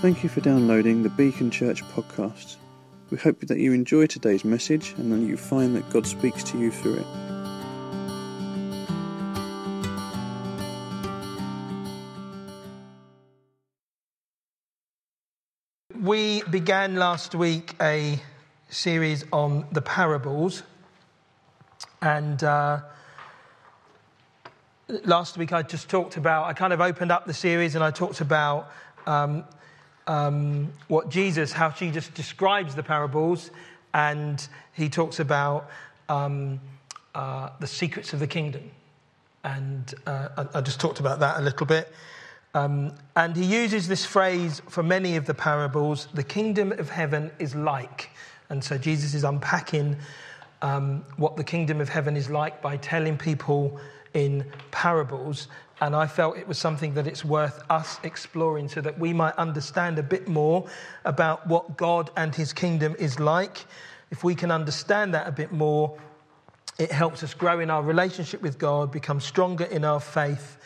Thank you for downloading the Beacon Church podcast. We hope that you enjoy today's message and that you find that God speaks to you through it. We began last week a series on the parables, and uh, last week I just talked about, I kind of opened up the series and I talked about um, um, what Jesus, how Jesus describes the parables, and he talks about um, uh, the secrets of the kingdom. And uh, I, I, just talked about that a little bit. Um, and he uses this phrase for many of the parables the kingdom of heaven is like. And so Jesus is unpacking um, what the kingdom of heaven is like by telling people in parables. And I felt it was something that it's worth us exploring so that we might understand a bit more about what God and his kingdom is like. If we can understand that a bit more, it helps us grow in our relationship with God, become stronger in our faith,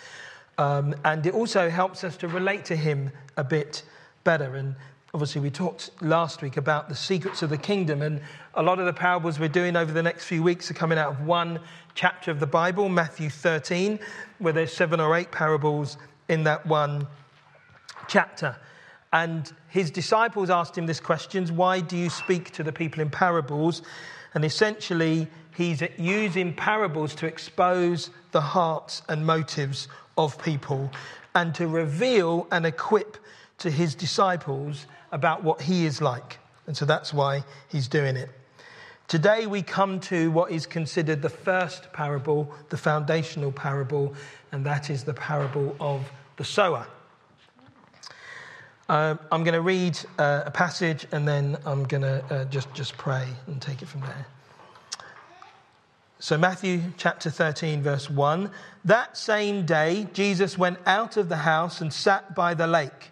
um, and it also helps us to relate to Him a bit better. And obviously, we talked last week about the secrets of the kingdom, and a lot of the parables we're doing over the next few weeks are coming out of one chapter of the Bible, Matthew 13, where there's seven or eight parables in that one chapter. And his disciples asked him this question Why do you speak to the people in parables? And essentially, he's using parables to expose the hearts and motives of people and to reveal and equip to his disciples about what he is like. And so that's why he's doing it. Today we come to what is considered the first parable, the foundational parable, and that is the parable of the sower. Uh, I'm going to read uh, a passage and then I'm going to uh, just, just pray and take it from there. So, Matthew chapter 13, verse 1. That same day, Jesus went out of the house and sat by the lake.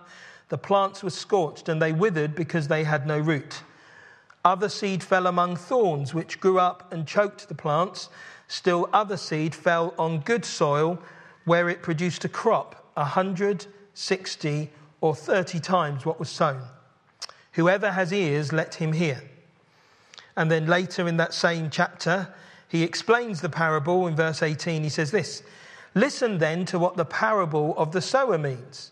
the plants were scorched, and they withered because they had no root. Other seed fell among thorns, which grew up and choked the plants. Still, other seed fell on good soil, where it produced a crop, a hundred, sixty, or thirty times what was sown. Whoever has ears, let him hear. And then later in that same chapter, he explains the parable in verse 18. He says this Listen then to what the parable of the sower means.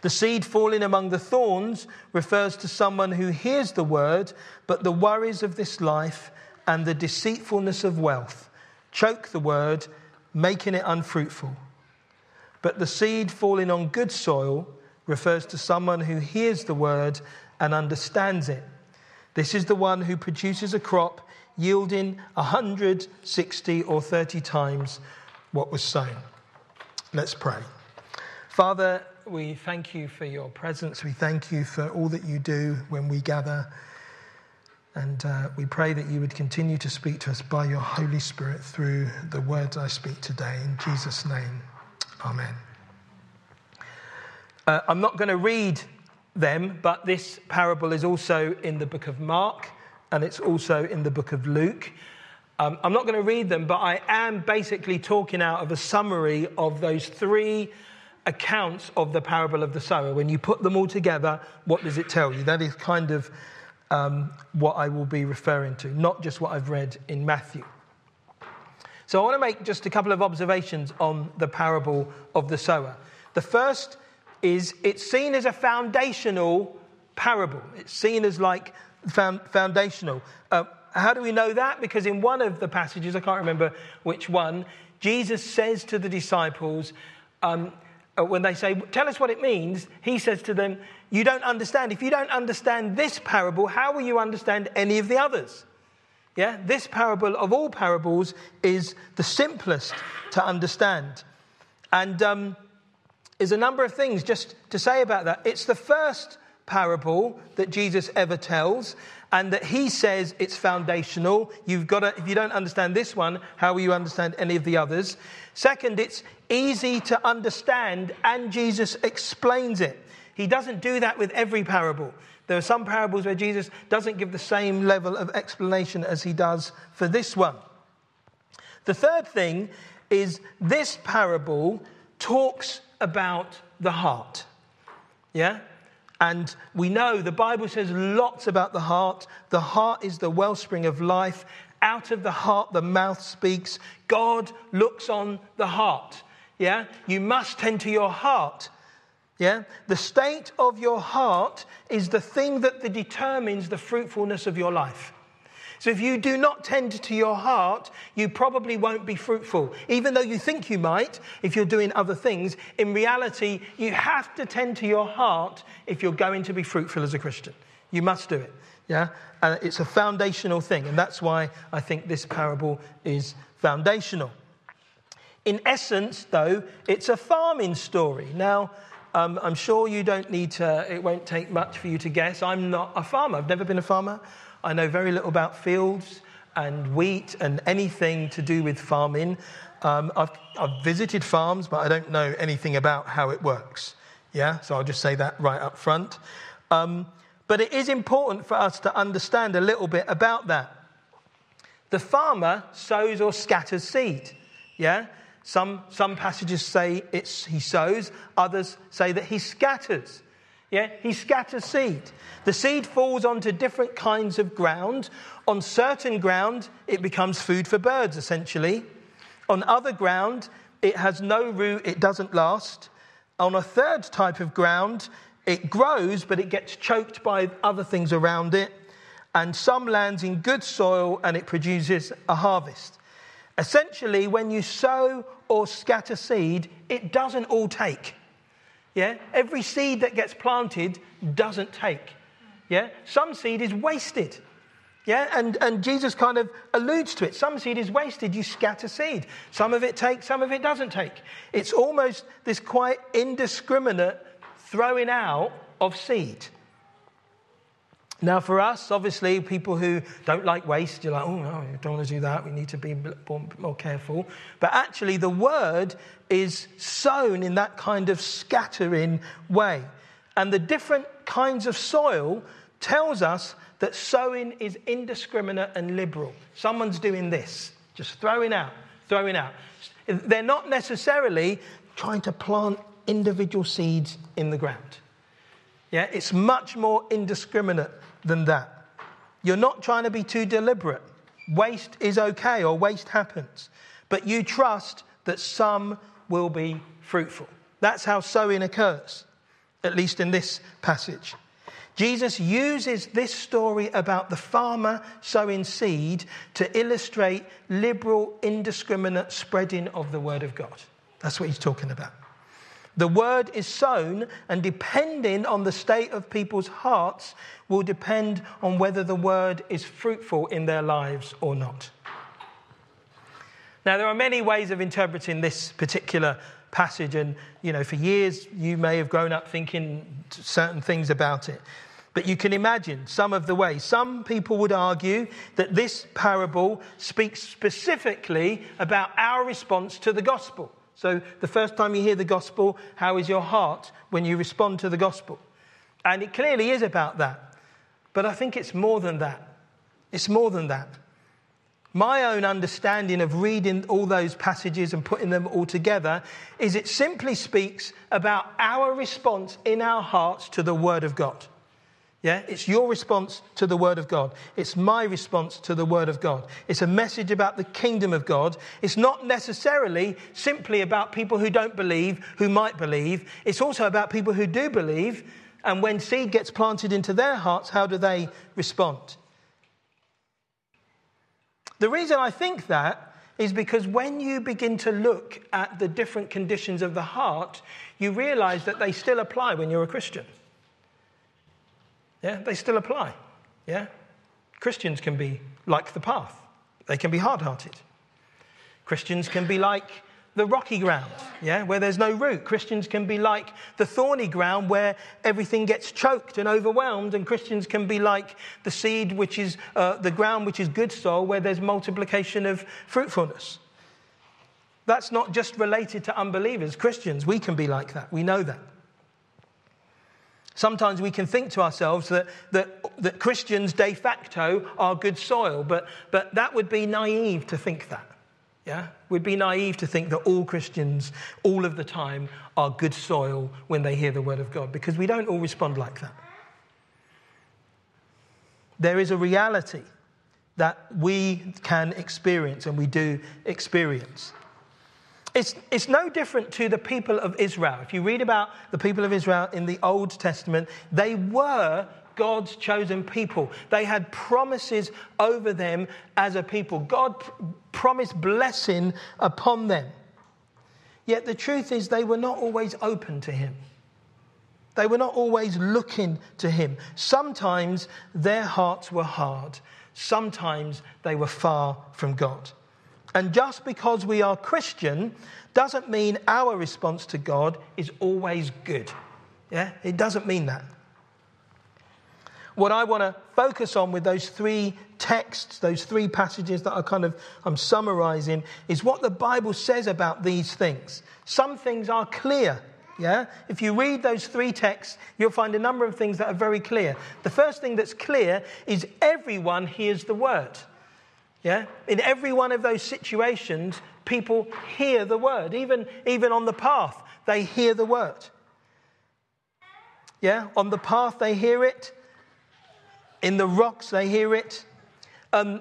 The seed falling among the thorns refers to someone who hears the word, but the worries of this life and the deceitfulness of wealth choke the word, making it unfruitful. But the seed falling on good soil refers to someone who hears the word and understands it. This is the one who produces a crop yielding 160 or 30 times what was sown. Let's pray. Father, we thank you for your presence. We thank you for all that you do when we gather. And uh, we pray that you would continue to speak to us by your Holy Spirit through the words I speak today. In Jesus' name, amen. Uh, I'm not going to read them, but this parable is also in the book of Mark and it's also in the book of Luke. Um, I'm not going to read them, but I am basically talking out of a summary of those three accounts of the parable of the sower. When you put them all together, what does it tell you? That is kind of um, what I will be referring to, not just what I've read in Matthew. So I want to make just a couple of observations on the parable of the sower. The first is it's seen as a foundational parable. It's seen as like foundational. Uh, how do we know that? Because in one of the passages, I can't remember which one, Jesus says to the disciples, um, when they say, Tell us what it means, he says to them, You don't understand. If you don't understand this parable, how will you understand any of the others? Yeah, this parable of all parables is the simplest to understand. And um, there's a number of things just to say about that. It's the first parable that Jesus ever tells, and that he says it's foundational. You've got to, if you don't understand this one, how will you understand any of the others? Second, it's easy to understand, and Jesus explains it. He doesn't do that with every parable. There are some parables where Jesus doesn't give the same level of explanation as he does for this one. The third thing is this parable talks about the heart. Yeah? And we know the Bible says lots about the heart. The heart is the wellspring of life. Out of the heart, the mouth speaks. God looks on the heart. Yeah? You must tend to your heart. Yeah? The state of your heart is the thing that determines the fruitfulness of your life. So if you do not tend to your heart, you probably won't be fruitful. Even though you think you might, if you're doing other things, in reality, you have to tend to your heart if you're going to be fruitful as a Christian. You must do it. Yeah? And it's a foundational thing. And that's why I think this parable is foundational. In essence, though, it's a farming story. Now, um, I'm sure you don't need to, it won't take much for you to guess. I'm not a farmer. I've never been a farmer. I know very little about fields and wheat and anything to do with farming. Um, I've, I've visited farms, but I don't know anything about how it works. Yeah, so I'll just say that right up front. Um, but it is important for us to understand a little bit about that. The farmer sows or scatters seed. Yeah? Some, some passages say it's, he sows, others say that he scatters. Yeah, he scatters seed. The seed falls onto different kinds of ground. On certain ground, it becomes food for birds, essentially. On other ground, it has no root, it doesn't last. On a third type of ground, it grows, but it gets choked by other things around it. And some lands in good soil and it produces a harvest. Essentially, when you sow or scatter seed, it doesn't all take. Yeah? Every seed that gets planted doesn't take. Yeah? Some seed is wasted. Yeah? And, and Jesus kind of alludes to it. Some seed is wasted, you scatter seed. Some of it takes, some of it doesn't take. It's almost this quite indiscriminate throwing out of seed. Now, for us, obviously, people who don't like waste, you're like, oh, no, we don't want to do that. We need to be more careful. But actually, the word is sown in that kind of scattering way. And the different kinds of soil tells us that sowing is indiscriminate and liberal. Someone's doing this, just throwing out, throwing out. They're not necessarily trying to plant individual seeds in the ground. Yeah, it's much more indiscriminate than that. You're not trying to be too deliberate. Waste is okay or waste happens, but you trust that some will be fruitful. That's how sowing occurs, at least in this passage. Jesus uses this story about the farmer sowing seed to illustrate liberal, indiscriminate spreading of the word of God. That's what he's talking about. The word is sown, and depending on the state of people's hearts, will depend on whether the word is fruitful in their lives or not. Now, there are many ways of interpreting this particular passage, and you know, for years you may have grown up thinking certain things about it. But you can imagine some of the ways. Some people would argue that this parable speaks specifically about our response to the gospel. So, the first time you hear the gospel, how is your heart when you respond to the gospel? And it clearly is about that. But I think it's more than that. It's more than that. My own understanding of reading all those passages and putting them all together is it simply speaks about our response in our hearts to the Word of God. Yeah, it's your response to the Word of God. It's my response to the Word of God. It's a message about the kingdom of God. It's not necessarily simply about people who don't believe, who might believe. It's also about people who do believe And when seed gets planted into their hearts, how do they respond? The reason I think that is because when you begin to look at the different conditions of the heart, you realize that they still apply when you're a Christian. Yeah, they still apply. Yeah? Christians can be like the path, they can be hard hearted. Christians can be like the rocky ground, yeah, where there's no root. Christians can be like the thorny ground where everything gets choked and overwhelmed, and Christians can be like the seed, which is uh, the ground, which is good soil, where there's multiplication of fruitfulness. That's not just related to unbelievers. Christians, we can be like that. We know that. Sometimes we can think to ourselves that, that, that Christians de facto are good soil, but, but that would be naive to think that. Yeah? We'd be naive to think that all Christians, all of the time, are good soil when they hear the word of God, because we don't all respond like that. There is a reality that we can experience, and we do experience. It's, it's no different to the people of Israel. If you read about the people of Israel in the Old Testament, they were God's chosen people. They had promises over them as a people. God pr- promised blessing upon them. Yet the truth is, they were not always open to Him. They were not always looking to Him. Sometimes their hearts were hard, sometimes they were far from God. And just because we are Christian doesn't mean our response to God is always good. Yeah? It doesn't mean that what I want to focus on with those three texts, those three passages that I kind of I'm summarizing, is what the Bible says about these things. Some things are clear. Yeah? If you read those three texts, you'll find a number of things that are very clear. The first thing that's clear is everyone hears the word. Yeah? In every one of those situations, people hear the word. Even, even on the path, they hear the word. Yeah? On the path, they hear it. In the rocks, they hear it. Um,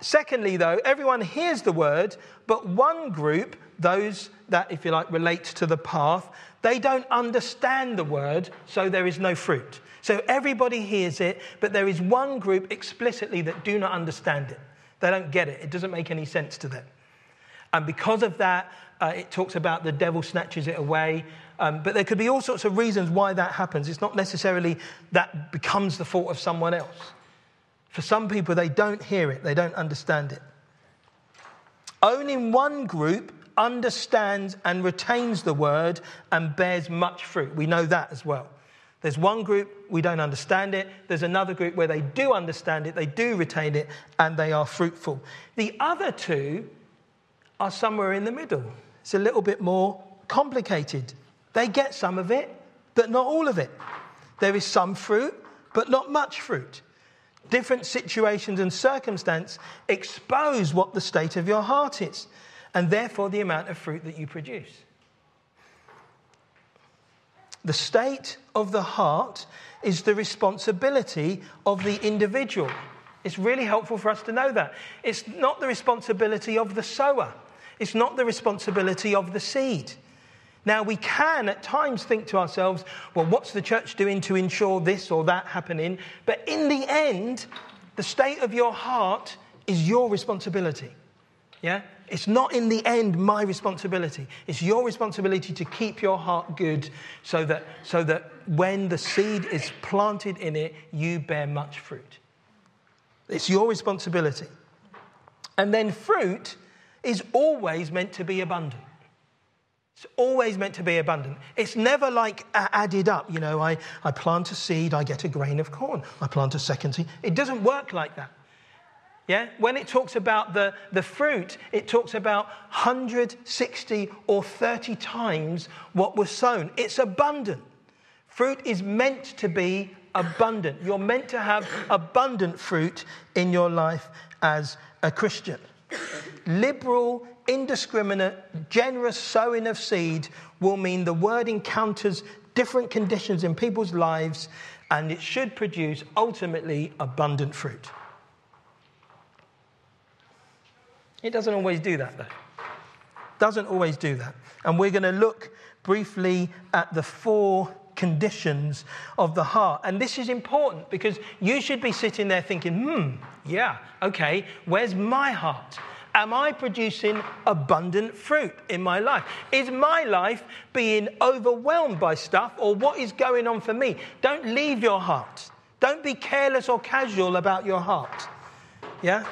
secondly, though, everyone hears the word, but one group, those that, if you like, relate to the path, they don't understand the word, so there is no fruit. So everybody hears it, but there is one group explicitly that do not understand it. They don't get it. It doesn't make any sense to them. And because of that, uh, it talks about the devil snatches it away. Um, but there could be all sorts of reasons why that happens. It's not necessarily that becomes the fault of someone else. For some people, they don't hear it, they don't understand it. Only one group understands and retains the word and bears much fruit. We know that as well. There's one group, we don't understand it. There's another group where they do understand it, they do retain it, and they are fruitful. The other two are somewhere in the middle. It's a little bit more complicated. They get some of it, but not all of it. There is some fruit, but not much fruit. Different situations and circumstance expose what the state of your heart is, and therefore the amount of fruit that you produce. The state of the heart is the responsibility of the individual. It's really helpful for us to know that. It's not the responsibility of the sower, it's not the responsibility of the seed. Now, we can at times think to ourselves, well, what's the church doing to ensure this or that happening? But in the end, the state of your heart is your responsibility. Yeah? It's not in the end my responsibility. It's your responsibility to keep your heart good so that, so that when the seed is planted in it, you bear much fruit. It's your responsibility. And then fruit is always meant to be abundant. It's always meant to be abundant. It's never like added up. You know, I, I plant a seed, I get a grain of corn. I plant a second seed. It doesn't work like that. Yeah? When it talks about the, the fruit, it talks about 160 or 30 times what was sown. It's abundant. Fruit is meant to be abundant. You're meant to have abundant fruit in your life as a Christian. Liberal indiscriminate, generous sowing of seed will mean the word encounters different conditions in people's lives and it should produce ultimately abundant fruit. It doesn't always do that, though. Doesn't always do that. And we're going to look briefly at the four conditions of the heart. And this is important because you should be sitting there thinking, hmm, yeah, okay, where's my heart? Am I producing abundant fruit in my life? Is my life being overwhelmed by stuff or what is going on for me? Don't leave your heart. Don't be careless or casual about your heart. Yeah?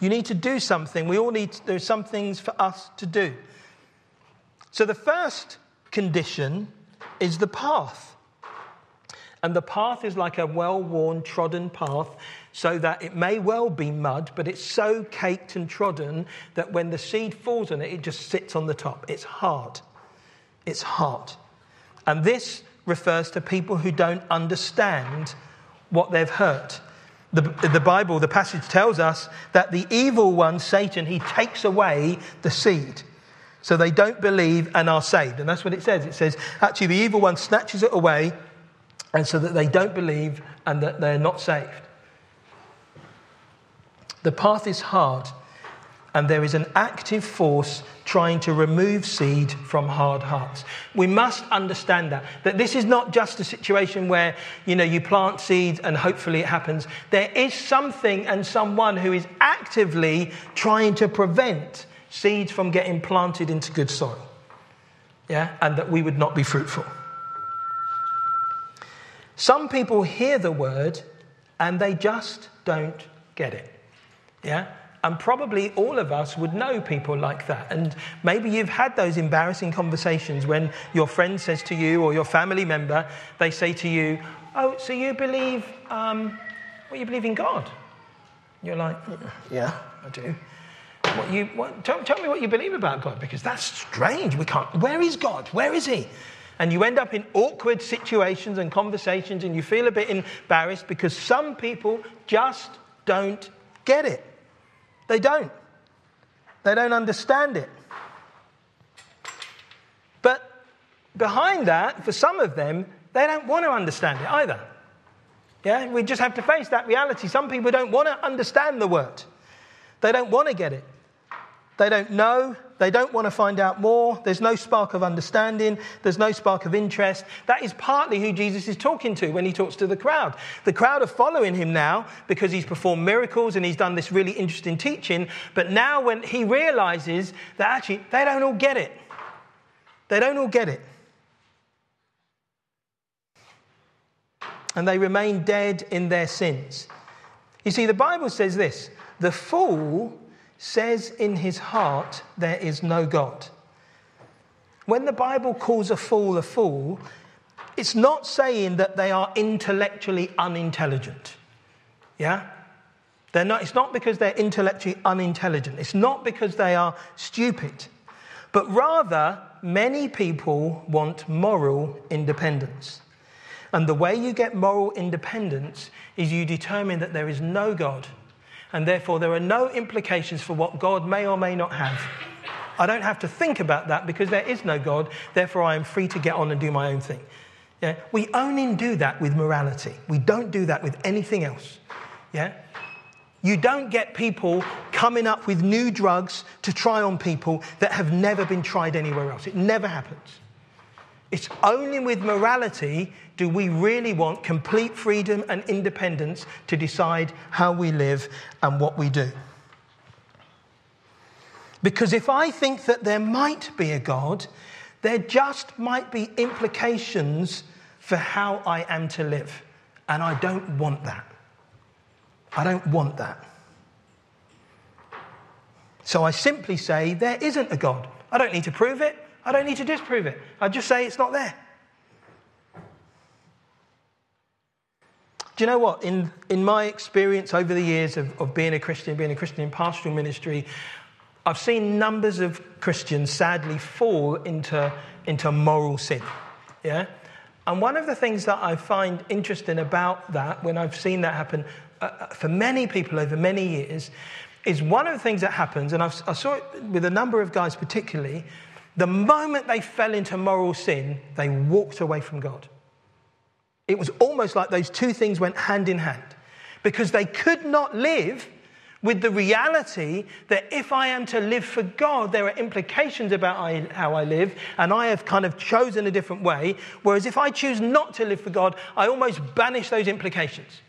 You need to do something. We all need, to, there's some things for us to do. So the first condition is the path. And the path is like a well worn, trodden path, so that it may well be mud, but it's so caked and trodden that when the seed falls on it, it just sits on the top. It's hard. It's hard. And this refers to people who don't understand what they've heard. The, the Bible, the passage tells us that the evil one, Satan, he takes away the seed. So they don't believe and are saved. And that's what it says. It says, actually, the evil one snatches it away, and so that they don't believe and that they're not saved. The path is hard, and there is an active force trying to remove seed from hard hearts. We must understand that that this is not just a situation where you know you plant seeds and hopefully it happens. There is something and someone who is actively trying to prevent seeds from getting planted into good soil. Yeah, and that we would not be fruitful. Some people hear the word and they just don't get it. Yeah? And probably all of us would know people like that. And maybe you've had those embarrassing conversations when your friend says to you or your family member, they say to you, Oh, so you believe, um, well, you believe in God? You're like, Yeah, I do. What you, what, tell, tell me what you believe about God, because that's strange. We can't, where is God? Where is He? And you end up in awkward situations and conversations, and you feel a bit embarrassed because some people just don't get it. They don't. They don't understand it. But behind that, for some of them, they don't want to understand it either. Yeah, we just have to face that reality. Some people don't want to understand the word, they don't want to get it. They don't know. They don't want to find out more. There's no spark of understanding. There's no spark of interest. That is partly who Jesus is talking to when he talks to the crowd. The crowd are following him now because he's performed miracles and he's done this really interesting teaching. But now, when he realizes that actually they don't all get it, they don't all get it. And they remain dead in their sins. You see, the Bible says this the fool says in his heart, There is no God. When the Bible calls a fool a fool, it's not saying that they are intellectually unintelligent. Yeah? They're not, it's not because they're intellectually unintelligent. It's not because they are stupid. But rather, many people want moral independence. And the way you get moral independence is you determine that there is no God and therefore there are no implications for what God may or may not have. I don't have to think about that because there is no God, therefore I am free to get on and do my own thing. Yeah? We only do that with morality. We don't do that with anything else. Yeah? You don't get people coming up with new drugs to try on people that have never been tried anywhere else. It never happens. It's only with morality do we really want complete freedom and independence to decide how we live and what we do. Because if I think that there might be a God, there just might be implications for how I am to live. And I don't want that. I don't want that. So I simply say, there isn't a God. I don't need to prove it. I don't need to disprove it. I just say it's not there. Do you know what? In, in my experience over the years of, of being a Christian, being a Christian in pastoral ministry, I've seen numbers of Christians sadly fall into, into moral sin. Yeah? And one of the things that I find interesting about that, when I've seen that happen uh, uh for many people over many years, is one of the things that happens, and I've, I saw it with a number of guys particularly, the moment they fell into moral sin, they walked away from God. It was almost like those two things went hand in hand because they could not live with the reality that if I am to live for God, there are implications about how I live, and I have kind of chosen a different way. Whereas if I choose not to live for God, I almost banish those implications.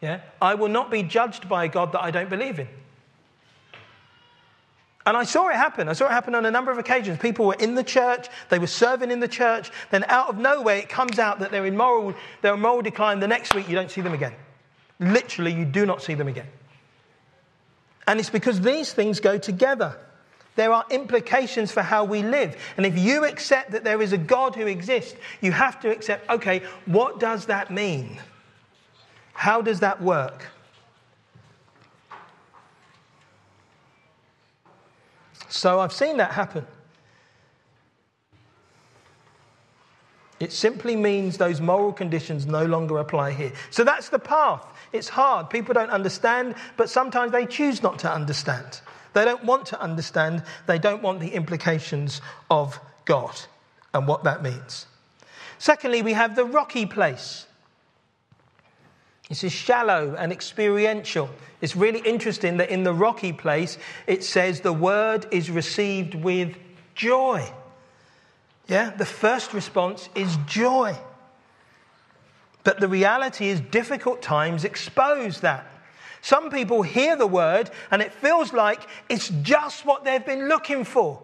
Yeah? I will not be judged by a God that I don't believe in. And I saw it happen. I saw it happen on a number of occasions. People were in the church, they were serving in the church, then out of nowhere it comes out that they're in moral, they're in moral decline. The next week you don't see them again. Literally, you do not see them again. And it's because these things go together. There are implications for how we live. And if you accept that there is a God who exists, you have to accept okay, what does that mean? How does that work? So I've seen that happen. It simply means those moral conditions no longer apply here. So that's the path. It's hard. People don't understand, but sometimes they choose not to understand. They don't want to understand. They don't want the implications of God and what that means. Secondly, we have the rocky place. This is shallow and experiential. It's really interesting that in the rocky place, it says the word is received with joy. Yeah, the first response is joy. But the reality is, difficult times expose that. Some people hear the word and it feels like it's just what they've been looking for.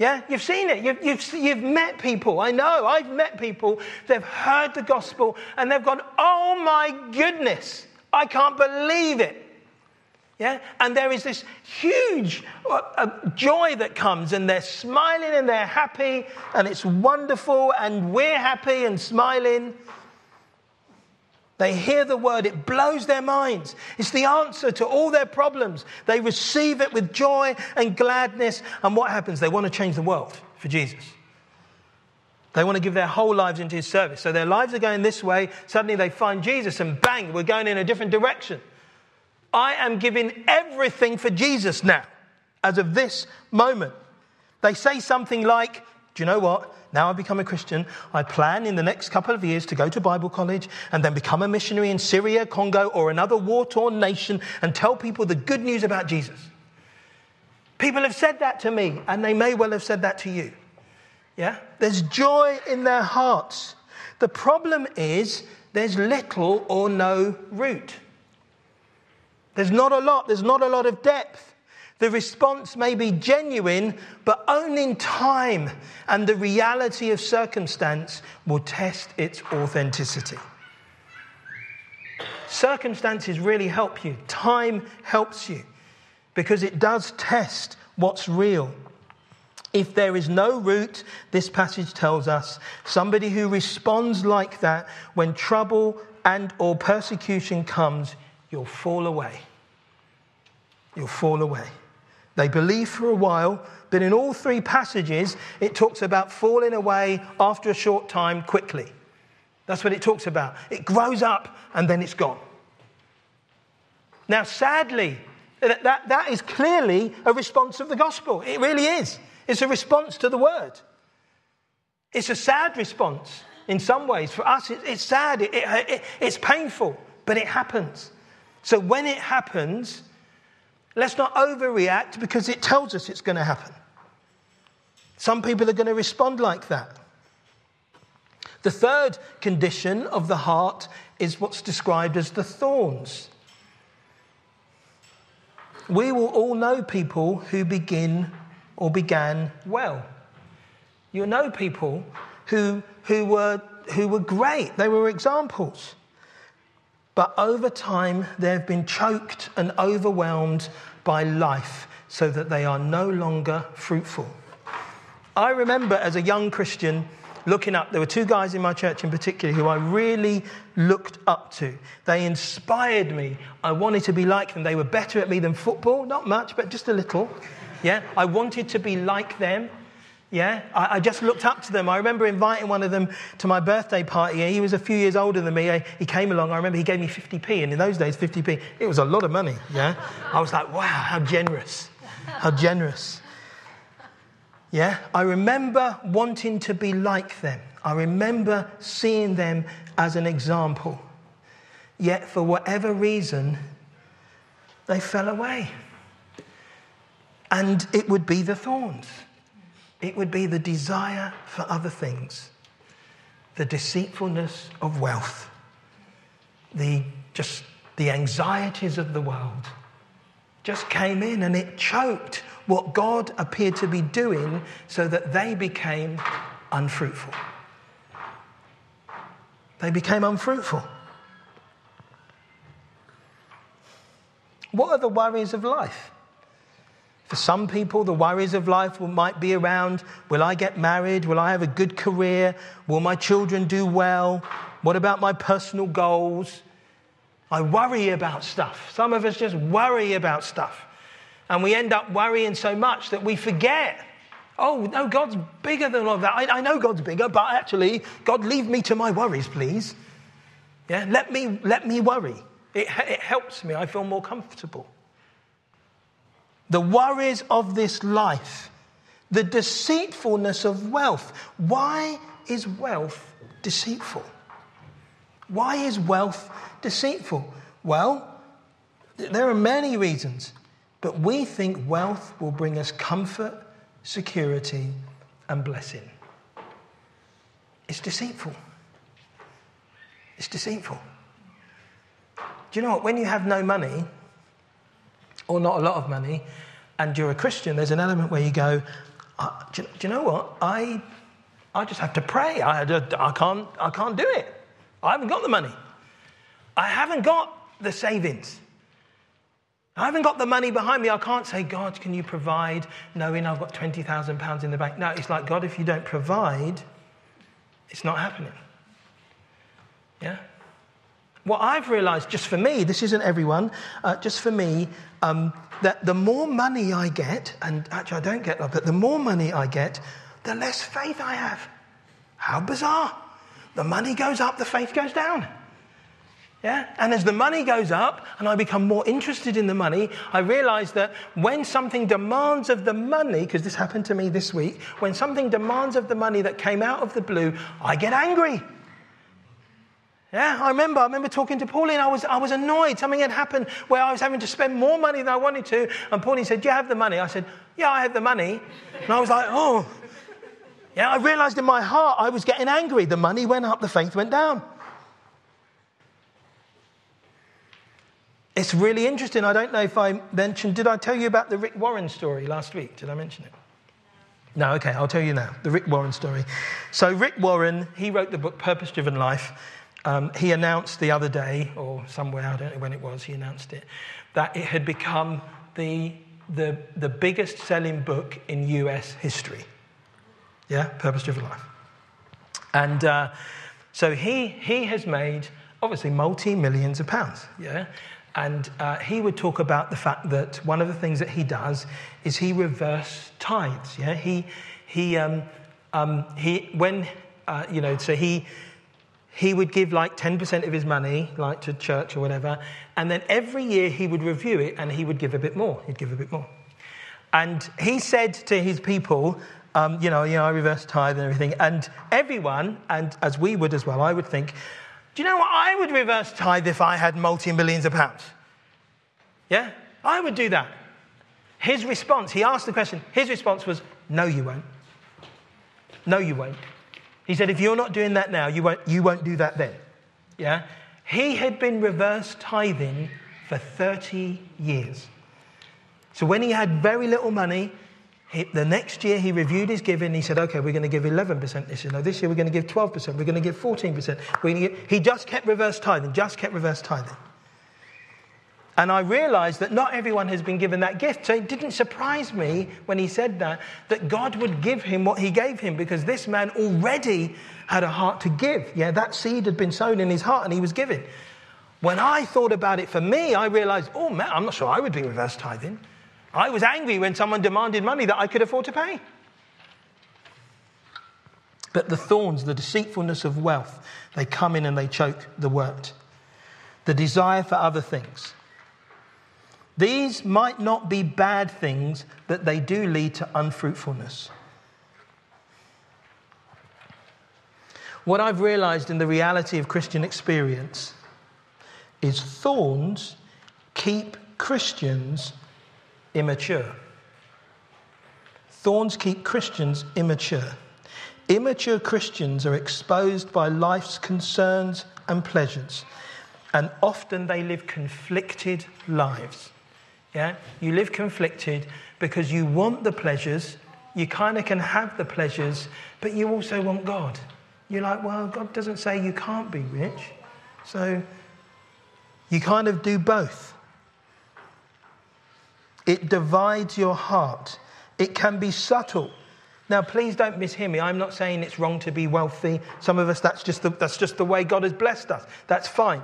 Yeah, you've seen it. You've, you've, you've met people. I know, I've met people. They've heard the gospel and they've gone, oh my goodness, I can't believe it. Yeah, and there is this huge uh, uh, joy that comes, and they're smiling and they're happy, and it's wonderful, and we're happy and smiling. They hear the word, it blows their minds. It's the answer to all their problems. They receive it with joy and gladness. And what happens? They want to change the world for Jesus. They want to give their whole lives into his service. So their lives are going this way. Suddenly they find Jesus, and bang, we're going in a different direction. I am giving everything for Jesus now, as of this moment. They say something like, Do you know what? Now I've become a Christian, I plan in the next couple of years to go to Bible college and then become a missionary in Syria, Congo, or another war torn nation and tell people the good news about Jesus. People have said that to me, and they may well have said that to you. Yeah? There's joy in their hearts. The problem is there's little or no root. There's not a lot, there's not a lot of depth. The response may be genuine, but only in time and the reality of circumstance will test its authenticity. Circumstances really help you, time helps you because it does test what's real. If there is no root, this passage tells us somebody who responds like that when trouble and or persecution comes, you'll fall away. You'll fall away. They believe for a while, but in all three passages, it talks about falling away after a short time quickly. That's what it talks about. It grows up and then it's gone. Now, sadly, that, that, that is clearly a response of the gospel. It really is. It's a response to the word. It's a sad response in some ways. For us, it, it's sad, it, it, it's painful, but it happens. So when it happens, Let's not overreact because it tells us it's going to happen. Some people are going to respond like that. The third condition of the heart is what's described as the thorns. We will all know people who begin or began well. You'll know people who, who, were, who were great, they were examples. But over time, they've been choked and overwhelmed by life so that they are no longer fruitful. I remember as a young Christian looking up, there were two guys in my church in particular who I really looked up to. They inspired me. I wanted to be like them. They were better at me than football, not much, but just a little. Yeah, I wanted to be like them. Yeah, I, I, just looked up to them. I remember inviting one of them to my birthday party. He was a few years older than me. He came along. I remember he gave me 50p, and in those days, 50p, it was a lot of money. Yeah, I was like, wow, how generous, how generous. Yeah, I remember wanting to be like them. I remember seeing them as an example. Yet, for whatever reason, they fell away. And it would be the thorns, it would be the desire for other things, the deceitfulness of wealth, the just the anxieties of the world just came in and it choked what God appeared to be doing so that they became unfruitful. They became unfruitful. What are the worries of life? For some people, the worries of life might be around will I get married? Will I have a good career? Will my children do well? What about my personal goals? I worry about stuff. Some of us just worry about stuff. And we end up worrying so much that we forget. Oh, no, God's bigger than all of that. I, I know God's bigger, but actually, God, leave me to my worries, please. Yeah, let me, let me worry. It, it helps me. I feel more comfortable. The worries of this life, the deceitfulness of wealth. Why is wealth deceitful? Why is wealth deceitful? Well, there are many reasons, but we think wealth will bring us comfort, security, and blessing. It's deceitful. It's deceitful. Do you know what? When you have no money, or not a lot of money, and you're a Christian, there's an element where you go, uh, do, you, do, you, know what? I, I just have to pray. I, I, can't, I can't do it. I haven't got the money. I haven't got the savings. I haven't got the money behind me. I can't say, God, can you provide, knowing I've got £20,000 in the bank? No, it's like, God, if you don't provide, it's not happening. Yeah? What I've realized, just for me, this isn't everyone, uh, just for me, um, that the more money I get, and actually I don't get that, but the more money I get, the less faith I have. How bizarre. The money goes up, the faith goes down. Yeah? And as the money goes up and I become more interested in the money, I realize that when something demands of the money, because this happened to me this week, when something demands of the money that came out of the blue, I get angry. Yeah, I remember, I remember talking to Pauline. I was, I was annoyed. Something had happened where I was having to spend more money than I wanted to. And Pauline said, Do you have the money? I said, Yeah, I have the money. And I was like, Oh. Yeah, I realized in my heart I was getting angry. The money went up, the faith went down. It's really interesting. I don't know if I mentioned, did I tell you about the Rick Warren story last week? Did I mention it? No, okay, I'll tell you now. The Rick Warren story. So, Rick Warren, he wrote the book Purpose Driven Life. Um, he announced the other day, or somewhere, I don't know when it was, he announced it, that it had become the, the, the biggest selling book in US history. Yeah, Purpose Driven Life. And uh, so he, he has made obviously multi millions of pounds. Yeah. And uh, he would talk about the fact that one of the things that he does is he reverse tithes. Yeah, he he um, um, he when uh, you know so he he would give like 10% of his money like to church or whatever and then every year he would review it and he would give a bit more he'd give a bit more and he said to his people um, you know you know i reverse tithe and everything and everyone and as we would as well i would think do you know what? I would reverse tithe if I had multi millions of pounds. Yeah? I would do that. His response, he asked the question, his response was, No, you won't. No, you won't. He said, If you're not doing that now, you won't, you won't do that then. Yeah? He had been reverse tithing for 30 years. So when he had very little money, he, the next year, he reviewed his giving. He said, okay, we're going to give 11% this year. No, this year we're going to give 12%. We're going to give 14%. We're going to give... He just kept reverse tithing, just kept reverse tithing. And I realized that not everyone has been given that gift. So it didn't surprise me when he said that, that God would give him what he gave him because this man already had a heart to give. Yeah, that seed had been sown in his heart and he was giving. When I thought about it for me, I realized, oh man, I'm not sure I would be reverse tithing. I was angry when someone demanded money that I could afford to pay. But the thorns, the deceitfulness of wealth, they come in and they choke the word. The desire for other things. These might not be bad things, but they do lead to unfruitfulness. What I've realized in the reality of Christian experience is thorns keep Christians immature. Thorns keep Christians immature. Immature Christians are exposed by life's concerns and pleasures, and often they live conflicted lives. Yeah? You live conflicted because you want the pleasures, you kind of can have the pleasures, but you also want God. You're like, well, God doesn't say you can't be rich. So you kind of do both. It divides your heart. It can be subtle. Now, please don't mishear me. I'm not saying it's wrong to be wealthy. Some of us, that's just the, that's just the way God has blessed us. That's fine.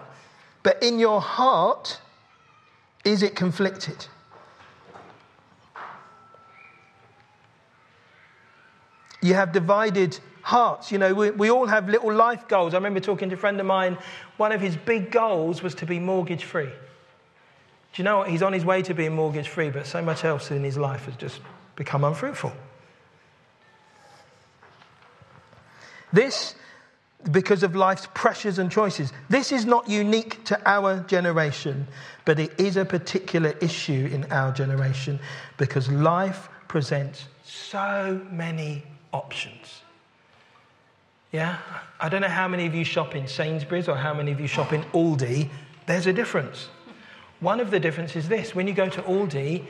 But in your heart, is it conflicted? You have divided hearts. You know, we, we all have little life goals. I remember talking to a friend of mine, one of his big goals was to be mortgage free. Do you know what? He's on his way to being mortgage free, but so much else in his life has just become unfruitful. This, because of life's pressures and choices, this is not unique to our generation, but it is a particular issue in our generation because life presents so many options. Yeah? I don't know how many of you shop in Sainsbury's or how many of you shop in Aldi. There's a difference. One of the differences is this when you go to Aldi,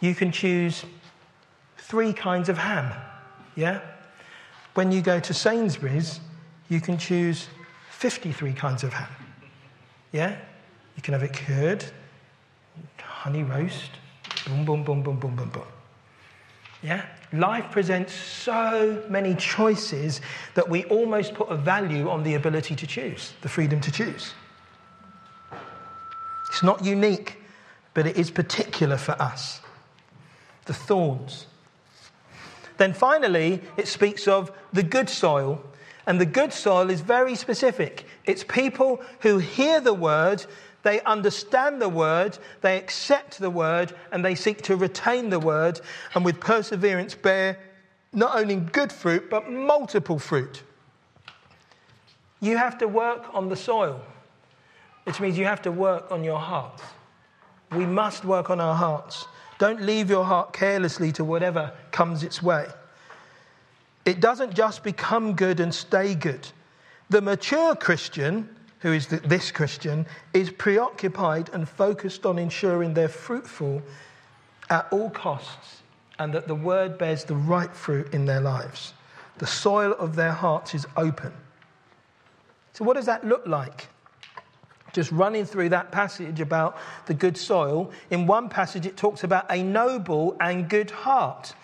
you can choose three kinds of ham. Yeah? When you go to Sainsbury's, you can choose 53 kinds of ham. Yeah? You can have it cured, honey roast, boom, boom, boom, boom, boom, boom, boom. Yeah? Life presents so many choices that we almost put a value on the ability to choose, the freedom to choose. It's not unique, but it is particular for us. The thorns. Then finally, it speaks of the good soil. And the good soil is very specific. It's people who hear the word they understand the word, they accept the word, and they seek to retain the word, and with perseverance bear not only good fruit, but multiple fruit. You have to work on the soil, which means you have to work on your heart. We must work on our hearts. Don't leave your heart carelessly to whatever comes its way. It doesn't just become good and stay good. The mature Christian who is this Christian, is preoccupied and focused on ensuring they're fruitful at all costs and that the word bears the right fruit in their lives. The soil of their hearts is open. So, what does that look like? Just running through that passage about the good soil, in one passage it talks about a noble and good heart.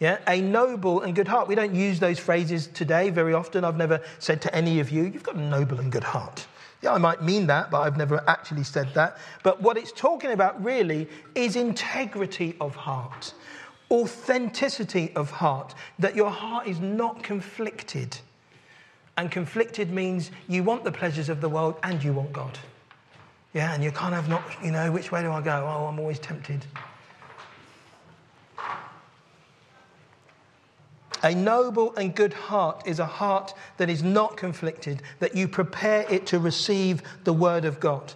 Yeah, a noble and good heart. We don't use those phrases today very often. I've never said to any of you, you've got a noble and good heart. Yeah, I might mean that, but I've never actually said that. But what it's talking about really is integrity of heart, authenticity of heart, that your heart is not conflicted. And conflicted means you want the pleasures of the world and you want God. Yeah, and you're kind of not, you know, which way do I go? Oh, I'm always tempted. A noble and good heart is a heart that is not conflicted, that you prepare it to receive the word of God.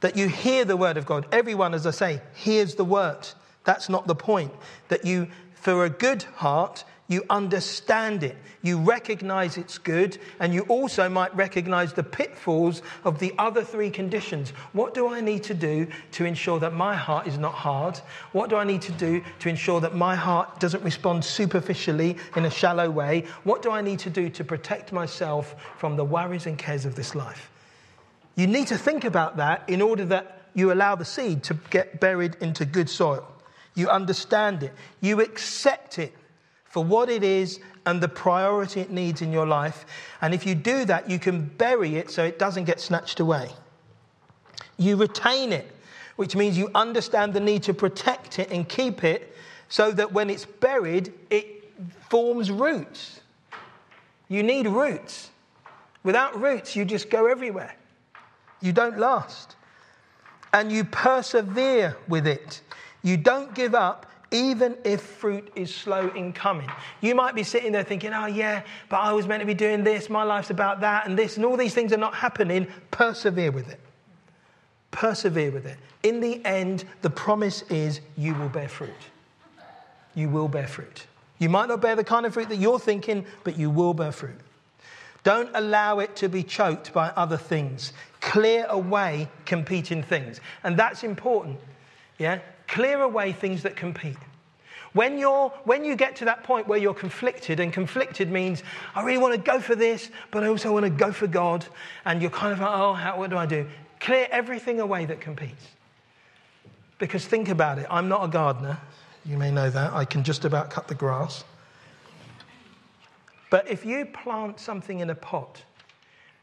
That you hear the word of God. Everyone, as I say, hears the word. That's not the point. That you, for a good heart, you understand it, you recognize it's good, and you also might recognize the pitfalls of the other three conditions. What do I need to do to ensure that my heart is not hard? What do I need to do to ensure that my heart doesn't respond superficially in a shallow way? What do I need to do to protect myself from the worries and cares of this life? You need to think about that in order that you allow the seed to get buried into good soil. You understand it, you accept it for what it is and the priority it needs in your life. And if you do that, you can bury it so it doesn't get snatched away. You retain it, which means you understand the need to protect it and keep it so that when it's buried, it forms roots. You need roots. Without roots, you just go everywhere. You don't last. And you persevere with it. You don't give up even if fruit is slow in coming. You might be sitting there thinking, oh, yeah, but I was meant to be doing this, my life's about that, and this, and all these things are not happening. Persevere with it. Persevere with it. In the end, the promise is you will bear fruit. You will bear fruit. You might not bear the kind of fruit that you're thinking, but you will bear fruit. Don't allow it to be choked by other things. Clear away competing things. And that's important. Yeah? Clear away things that compete. When, you're, when you get to that point where you're conflicted, and conflicted means I really want to go for this, but I also want to go for God, and you're kind of like, oh, how, what do I do? Clear everything away that competes. Because think about it I'm not a gardener. You may know that. I can just about cut the grass. But if you plant something in a pot,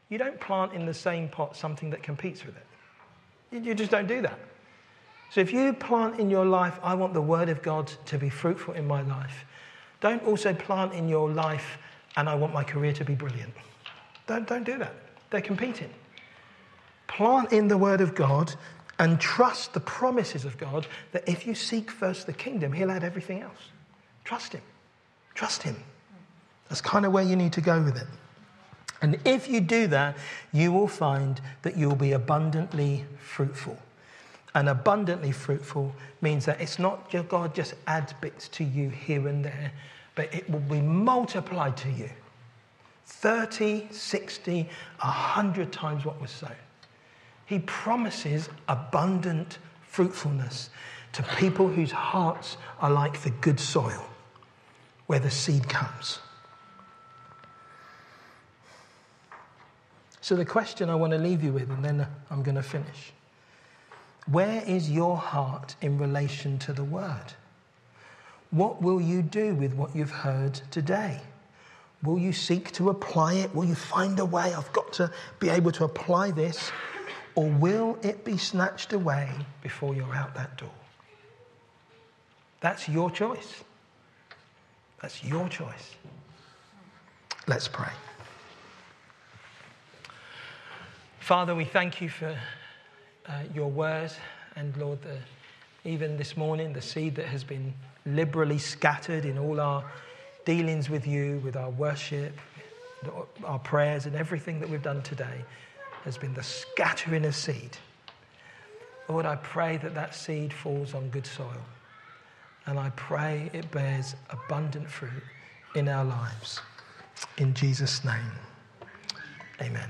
you don't plant in the same pot something that competes with it. You just don't do that. So if you plant in your life, I want the word of God to be fruitful in my life, don't also plant in your life, and I want my career to be brilliant. Don't, don't do that. They're competing. Plant in the word of God and trust the promises of God that if you seek first the kingdom, He'll add everything else. Trust Him. Trust Him. That's kind of where you need to go with it. And if you do that, you will find that you'll be abundantly fruitful. And abundantly fruitful means that it's not God just adds bits to you here and there, but it will be multiplied to you 30, 60, 100 times what was sown. He promises abundant fruitfulness to people whose hearts are like the good soil where the seed comes. So, the question I want to leave you with, and then I'm going to finish. Where is your heart in relation to the word? What will you do with what you've heard today? Will you seek to apply it? Will you find a way? I've got to be able to apply this or will it be snatched away before you're out that door? That's your choice. That's your choice. Let's pray. Father, we thank you for uh, your word and, Lord, the, even this morning, the seed that has been liberally scattered in all our dealings with you, with our worship, our prayers, and everything that we've done today has been the scattering of seed. Lord, I pray that that seed falls on good soil. And I pray it bears abundant fruit in our lives. In Jesus' name, amen.